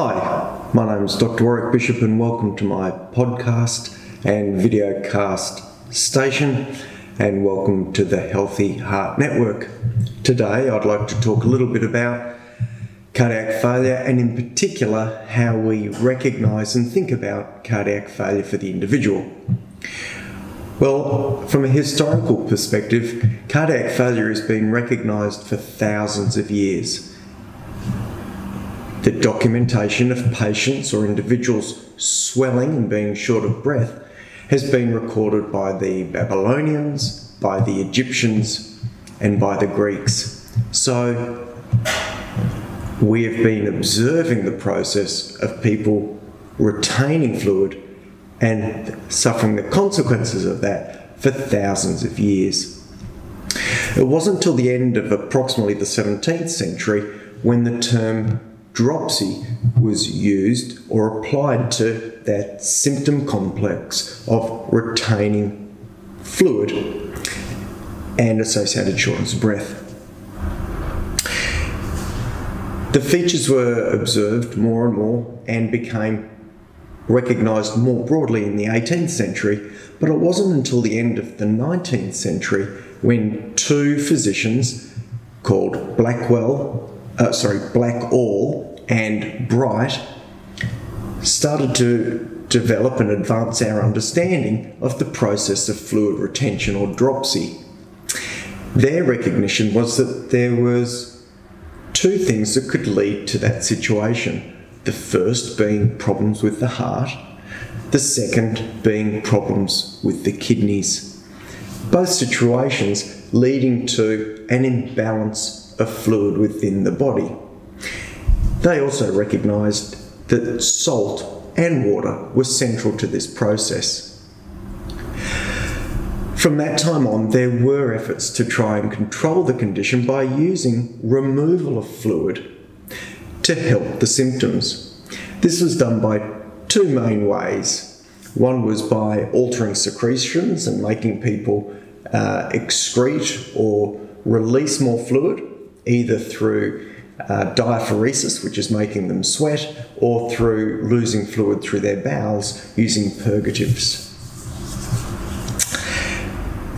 Hi, my name is Dr. Warwick Bishop, and welcome to my podcast and videocast station, and welcome to the Healthy Heart Network. Today, I'd like to talk a little bit about cardiac failure, and in particular, how we recognize and think about cardiac failure for the individual. Well, from a historical perspective, cardiac failure has been recognized for thousands of years the documentation of patients or individuals swelling and being short of breath has been recorded by the Babylonians, by the Egyptians, and by the Greeks. So we have been observing the process of people retaining fluid and suffering the consequences of that for thousands of years. It wasn't until the end of approximately the 17th century when the term dropsy was used or applied to that symptom complex of retaining fluid and associated shortness of breath. The features were observed more and more and became recognised more broadly in the 18th century, but it wasn't until the end of the 19th century when two physicians called Blackwell, uh, sorry, Blackall and Bright started to develop and advance our understanding of the process of fluid retention or dropsy. Their recognition was that there was two things that could lead to that situation. The first being problems with the heart, the second being problems with the kidneys. Both situations leading to an imbalance of fluid within the body. They also recognised that salt and water were central to this process. From that time on, there were efforts to try and control the condition by using removal of fluid to help the symptoms. This was done by two main ways. One was by altering secretions and making people uh, excrete or release more fluid, either through uh, diaphoresis, which is making them sweat, or through losing fluid through their bowels using purgatives.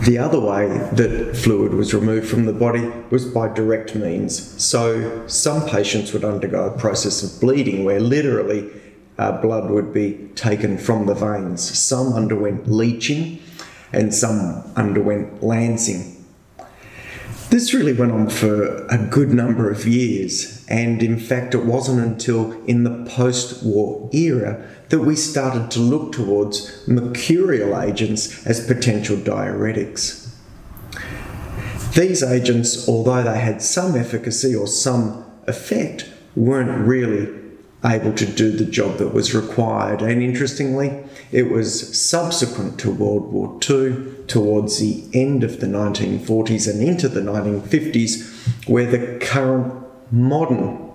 The other way that fluid was removed from the body was by direct means. So, some patients would undergo a process of bleeding where literally uh, blood would be taken from the veins. Some underwent leeching and some underwent lancing. This really went on for a good number of years, and in fact, it wasn't until in the post war era that we started to look towards mercurial agents as potential diuretics. These agents, although they had some efficacy or some effect, weren't really able to do the job that was required. And interestingly, it was subsequent to World War II, towards the end of the 1940s and into the 1950s, where the current modern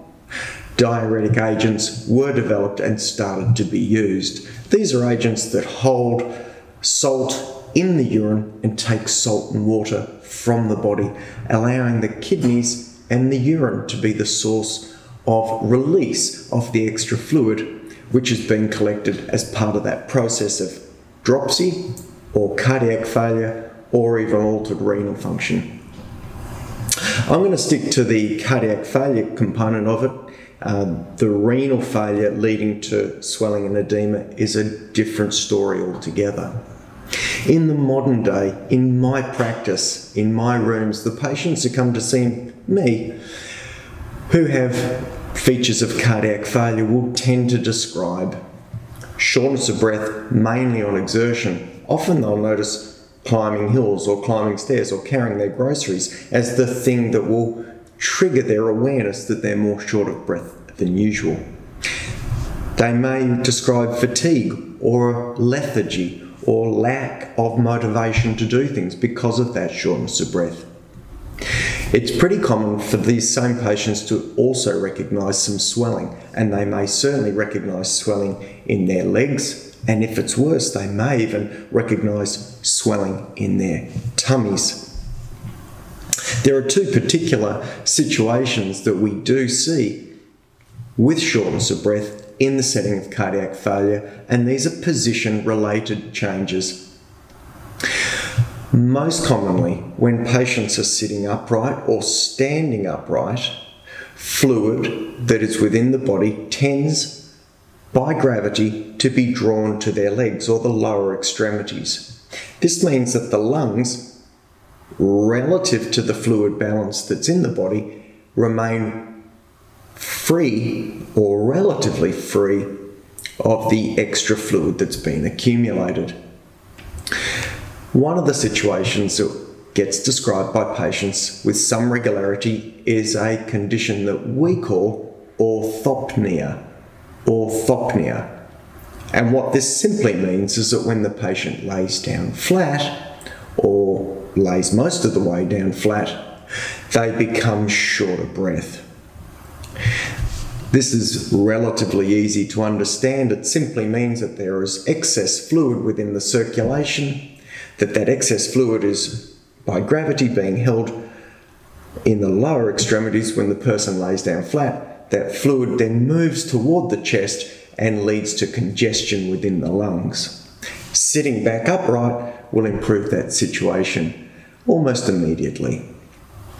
diuretic agents were developed and started to be used. These are agents that hold salt in the urine and take salt and water from the body, allowing the kidneys and the urine to be the source of release of the extra fluid which has been collected as part of that process of dropsy or cardiac failure or even altered renal function. I'm going to stick to the cardiac failure component of it. Uh, the renal failure leading to swelling and edema is a different story altogether. In the modern day, in my practice, in my rooms, the patients who come to see me who have features of cardiac failure will tend to describe shortness of breath mainly on exertion. Often they'll notice climbing hills or climbing stairs or carrying their groceries as the thing that will trigger their awareness that they're more short of breath than usual. They may describe fatigue or lethargy or lack of motivation to do things because of that shortness of breath. It's pretty common for these same patients to also recognise some swelling, and they may certainly recognise swelling in their legs, and if it's worse, they may even recognise swelling in their tummies. There are two particular situations that we do see with shortness of breath in the setting of cardiac failure, and these are position related changes. Most commonly, when patients are sitting upright or standing upright, fluid that is within the body tends by gravity to be drawn to their legs or the lower extremities. This means that the lungs, relative to the fluid balance that's in the body, remain free or relatively free of the extra fluid that's been accumulated. One of the situations that gets described by patients with some regularity is a condition that we call orthopnea. Orthopnea. And what this simply means is that when the patient lays down flat, or lays most of the way down flat, they become short of breath. This is relatively easy to understand. It simply means that there is excess fluid within the circulation, that that excess fluid is by gravity being held in the lower extremities when the person lays down flat. That fluid then moves toward the chest and leads to congestion within the lungs. Sitting back upright will improve that situation almost immediately.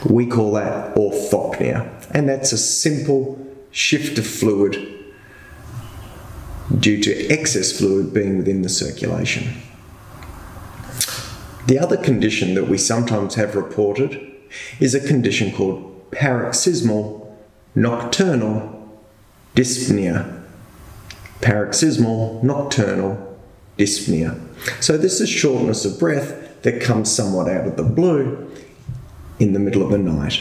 We call that orthopnea, and that's a simple shift of fluid due to excess fluid being within the circulation. The other condition that we sometimes have reported is a condition called paroxysmal nocturnal dyspnea. Paroxysmal nocturnal dyspnea. So, this is shortness of breath that comes somewhat out of the blue in the middle of the night.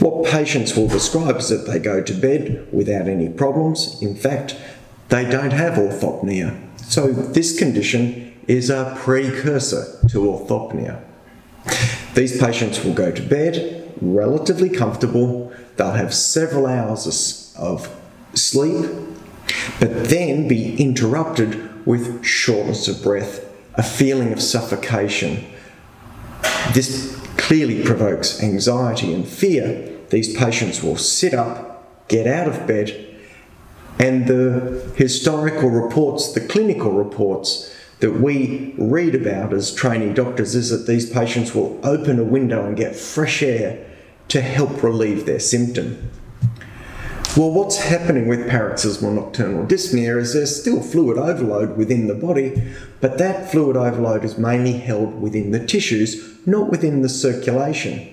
What patients will describe is that they go to bed without any problems. In fact, they don't have orthopnea. So, this condition is a precursor to orthopnea. These patients will go to bed relatively comfortable, they'll have several hours of sleep, but then be interrupted with shortness of breath, a feeling of suffocation. This clearly provokes anxiety and fear. These patients will sit up, get out of bed, and the historical reports, the clinical reports, that we read about as training doctors is that these patients will open a window and get fresh air to help relieve their symptom. Well, what's happening with paroxysmal nocturnal dyspnea is there's still fluid overload within the body, but that fluid overload is mainly held within the tissues, not within the circulation.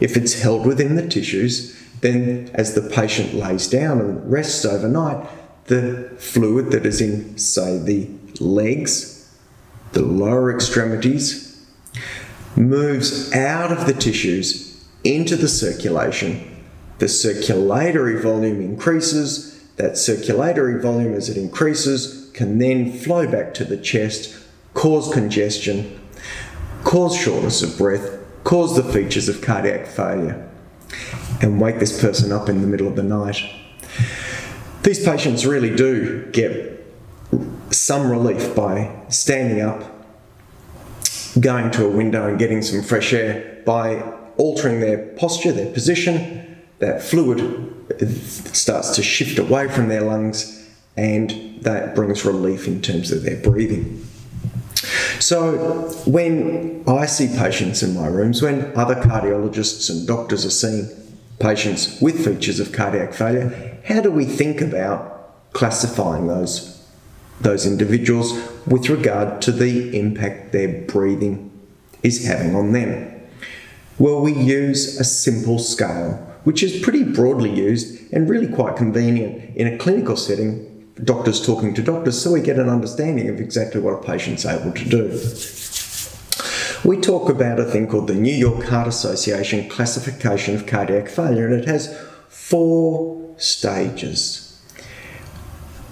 If it's held within the tissues, then as the patient lays down and rests overnight, the fluid that is in, say, the legs, the lower extremities, moves out of the tissues into the circulation. The circulatory volume increases. That circulatory volume, as it increases, can then flow back to the chest, cause congestion, cause shortness of breath, cause the features of cardiac failure, and wake this person up in the middle of the night. These patients really do get some relief by standing up, going to a window and getting some fresh air, by altering their posture, their position, that fluid starts to shift away from their lungs and that brings relief in terms of their breathing. So, when I see patients in my rooms, when other cardiologists and doctors are seeing patients with features of cardiac failure, how do we think about classifying those those individuals with regard to the impact their breathing is having on them. Well, we use a simple scale, which is pretty broadly used and really quite convenient in a clinical setting, doctors talking to doctors, so we get an understanding of exactly what a patient's able to do. We talk about a thing called the New York Heart Association classification of cardiac failure, and it has four stages.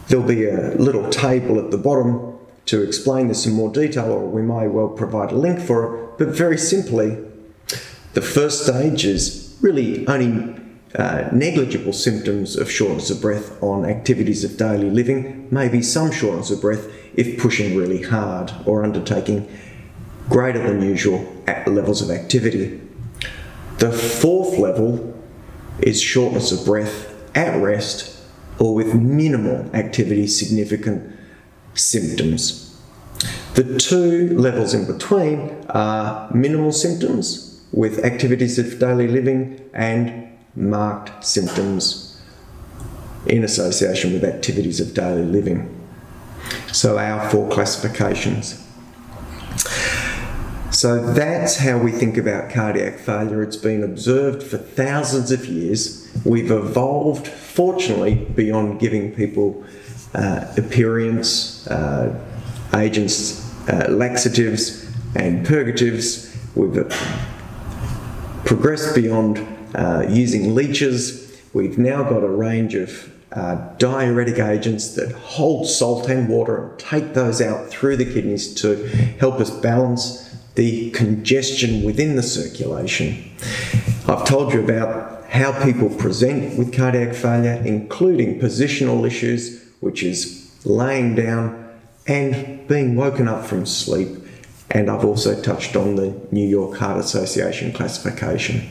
There'll be a little table at the bottom to explain this in more detail, or we may well provide a link for it. But very simply, the first stage is really only uh, negligible symptoms of shortness of breath on activities of daily living, maybe some shortness of breath if pushing really hard or undertaking greater than usual at levels of activity. The fourth level is shortness of breath at rest or with minimal activity significant symptoms. The two levels in between are minimal symptoms with activities of daily living and marked symptoms in association with activities of daily living. So, our four classifications. So, that's how we think about cardiac failure. It's been observed for thousands of years. We've evolved, fortunately, beyond giving people uh, aperients, uh, agents, uh, laxatives, and purgatives. We've uh, progressed beyond uh, using leeches. We've now got a range of uh, diuretic agents that hold salt and water and take those out through the kidneys to help us balance the congestion within the circulation. I've told you about how people present with cardiac failure, including positional issues, which is laying down and being woken up from sleep. And I've also touched on the New York Heart Association classification.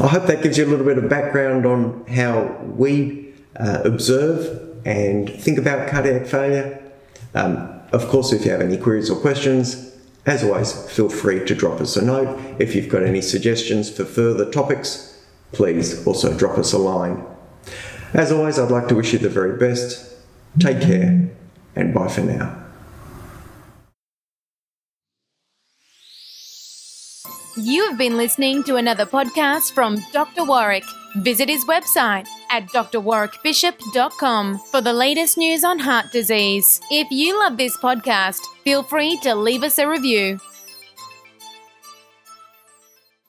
I hope that gives you a little bit of background on how we uh, observe and think about cardiac failure. Um, of course, if you have any queries or questions, as always, feel free to drop us a note. If you've got any suggestions for further topics, please also drop us a line. As always, I'd like to wish you the very best. Take care, and bye for now. You have been listening to another podcast from Dr. Warwick. Visit his website at drwarwickbishop.com for the latest news on heart disease. If you love this podcast, feel free to leave us a review.